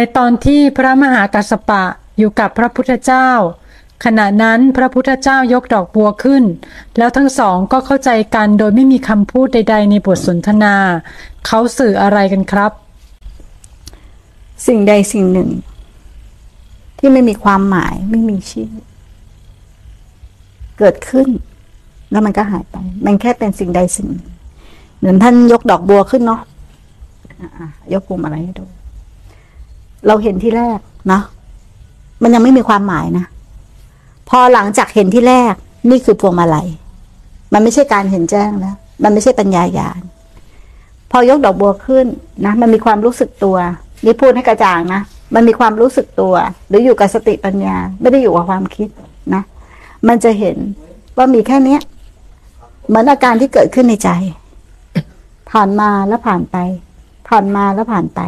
ในตอนที่พระมหากัสสปะอยู่กับพระพุทธเจ้า ขณะนั้นพระพุทธเจ้ายกดอกบัวขึ้น แล้วทั้งสองก็เข้าใจกันโดยไม่มีคำพูดใด ๆ ในบทสนทนา เขาสื่ออะไรกันครับ สิ่งใดสิ่งหนึ่ง ที่ไม่มีความหมายไม่มีชื่อ เกิดขึ้น แล้วมันก็หายไป มันแค่เป็นสิ่งใดสิ่งหนึ่งเหมือนท่านยกดอกบัวขึ้นเนาะยกปุ่มอะไรให้ดู เราเห็นที่แรกเนาะมันยังไม่มีความหมายนะ พอหลังจากเห็นที่แรก นี่คือพวงมาลัย มันไม่ใช่การเห็นแจ้งแล้ว มันไม่ใช่ปัญญายาณ พอยกดอกบัวขึ้นนะ มันมีความรู้สึกตัว นี่พูดให้กระจ่างนะ มันมีความรู้สึกตัว หรืออยู่กับสติปัญญา ไม่ได้อยู่กับความคิดนะ มันจะเห็นว่ามีแค่เนี้ยเหมือนอาการที่เกิดขึ้นในใจ ผ่านมาแล้วผ่านไป ผ่านมาแล้วผ่านไป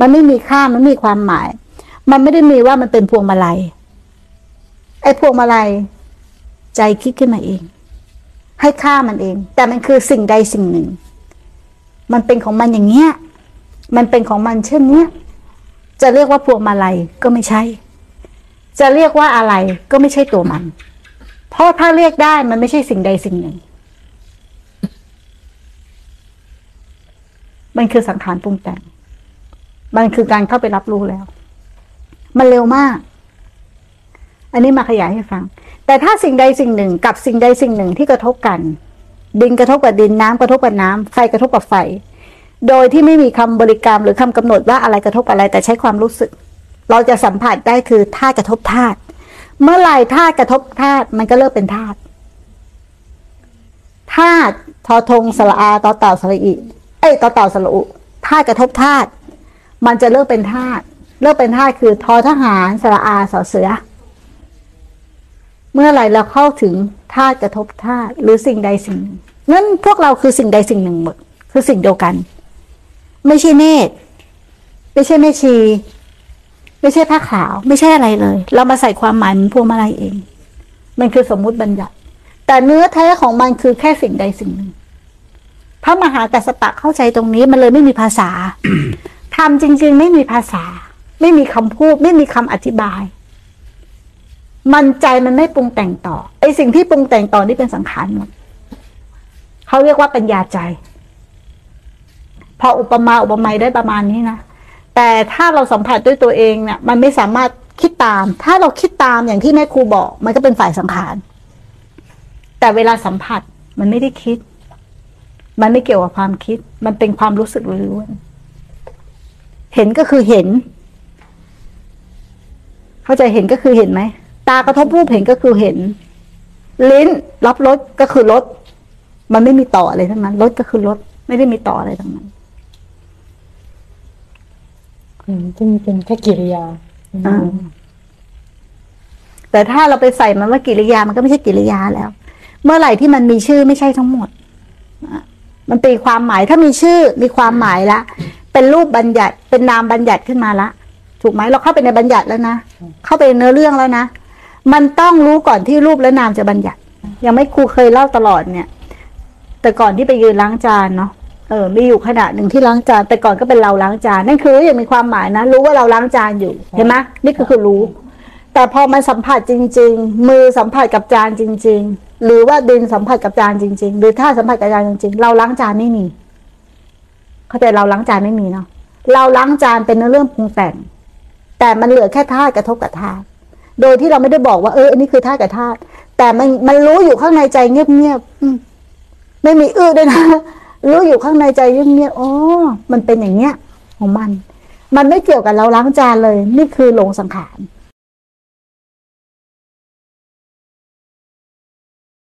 มันไม่มีค่ามันไม่มีความหมาย มันไม่ได้มีว่ามันเป็นพวงมาลัยไอ้พวงมาลัยใจคิดขึ้นมาเอง ให้ค่ามันเอง แต่มันคือสิ่งใดสิ่งหนึ่ง มันเป็นของมันอย่างเงี้ยมันเป็นของมันเช่นเนี้ยจะเรียกว่าพวงมาลัยก็ไม่ใช่ จะเรียกว่าอะไรก็ไม่ใช่ตัวมัน เพราะถ้าเรียกได้มันไม่ใช่สิ่งใดสิ่งหนึ่ง มันคือสังขารปรุงแต่ง มันคือการเข้าไปรับรู้แล้ว มันเร็วมาก อันนี้มาขยายให้ฟัง แต่ถ้าสิ่งใดสิ่งหนึ่งกับสิ่งใดสิ่งหนึ่งที่กระทบกัน ดินกระทบกับดินน้ำกระทบกับน้ำไฟกระทบกับไฟ โดยที่ไม่มีคำบริกรรมหรือคำกำหนดว่าอะไรกระทบอะไร แต่ใช้ความรู้สึก เราจะสัมผัสได้คือธาตุกระทบธาตุเมื่อไหร่ธาตุกระทบธาตุมันก็เลิกเป็นธาตุธาตุทอทงสระอาต่อเต่าสระอี เอ้ยต่อเต่าสระอุธาตุกระทบธาตุ มันจะเลิกเป็นธาตุเลิกเป็นธาตุคือทอทหารสระอาสอเสือ เมื่อไหร่เราเข้าถึงธาตุกระทบธาตุหรือสิ่งใดสิ่งหนึ่งงั้นพวกเราคือสิ่งใดสิ่งหนึ่งหมด คือสิ่งเดียวกัน ไม่ใช่เนตรไม่ใช่แม่ชี ไม่ใช่ผ้าขาว ไม่ใช่อะไรเลย เรามาใส่ความหมายมันพวงมาลัยเอง มันคือสมมุติบัญญัติ แต่เนื้อแท้ของมันคือแค่สิ่งใดสิ่งหนึ่งพระมหากัสสปะเข้าใจตรงนี้มันเลยไม่มีภาษา ทำจริง ๆ ไม่มีภาษา ไม่มีคำพูด ไม่มีคำอธิบาย มันใจมันไม่ปรุงแต่งต่อไอสิ่งที่ปรุงแต่งต่อนี่เป็นสังขารหมดเขาเรียกว่าปัญญาใจ พออุปมาอุปไมยได้ประมาณนี้นะแต่ถ้าเราสัมผัสด้วยตัวเองเนี่ยมันไม่สามารถคิดตาม ถ้าเราคิดตามอย่างที่แม่ครูบอก มันก็เป็นฝ่ายสังขาร แต่เวลาสัมผัสมันไม่ได้คิด มันไม่เกี่ยวกับความคิด มันเป็นความรู้สึกล้วนๆ เห็นก็คือเห็น เข้าใจเห็นก็คือเห็นไหม ตากระทบรูปเห็นก็คือเห็น ลิ้นรับรสก็คือรสมันไม่มีต่ออะไรทั้งนั้นรสก็คือรสไม่ได้มีต่ออะไรทั้งนั้นอืมซึ่งเป็นแค่กิริยาอ่าแต่ถ้าเราไปใส่มันว่ากิริยามันก็ไม่ใช่กิริยาแล้ว เมื่อไหร่ที่มันมีชื่อไม่ใช่ทั้งหมดอะมันตีความหมายถ้ามีชื่อมีความหมายละ เป็นรูปบัญญัติเป็นนามบัญญัติขึ้นมาละ ถูกไหมเราเข้าไปในบัญญัติแล้วนะเข้าไปในเนื้อเรื่องแล้วนะมันต้องรู้ก่อนที่รูปและนามจะบัญญัติ ยังไม่ครูเคยเล่าตลอดเนี่ย แต่ก่อนที่ไปยืนล้างจานเนาะเออมีอยู่ขณะหนึ่งที่ล้างจาน แต่ก่อนก็เป็นเราล้างจานนั่นคือยังมีความหมายนะ รู้ว่าเราล้างจานอยู่เห็นไหมนี่ก็คือรู้ แต่พอมันสัมผัสจริง ๆ มือสัมผัสกับจานจริง ๆ หรือว่าดินสัมผัสกับจานจริง ๆ หรือถ้าสัมผัสกับจานจริง ๆ เราล้างจานไม่มี เข้าใจเราล้างจานไม่มีเนาะเราล้างจานเป็นเรื่องปรุงแต่ง แต่มันเหลือแค่ธาตุกระทบกับธาตุโดยที่เราไม่ได้บอกว่าเอออันนี้คือธาตุกับธาตุแต่มันมันรู้อยู่ข้างในใจเงียบๆไม่มีอื้อด้วยนะรู้อยู่ข้างในใจเงียบๆอ๋อมันเป็นอย่างเงี้ย ของมัน มันไม่เกี่ยวกับเราล้างจานเลย นี่คือหลงสังขาร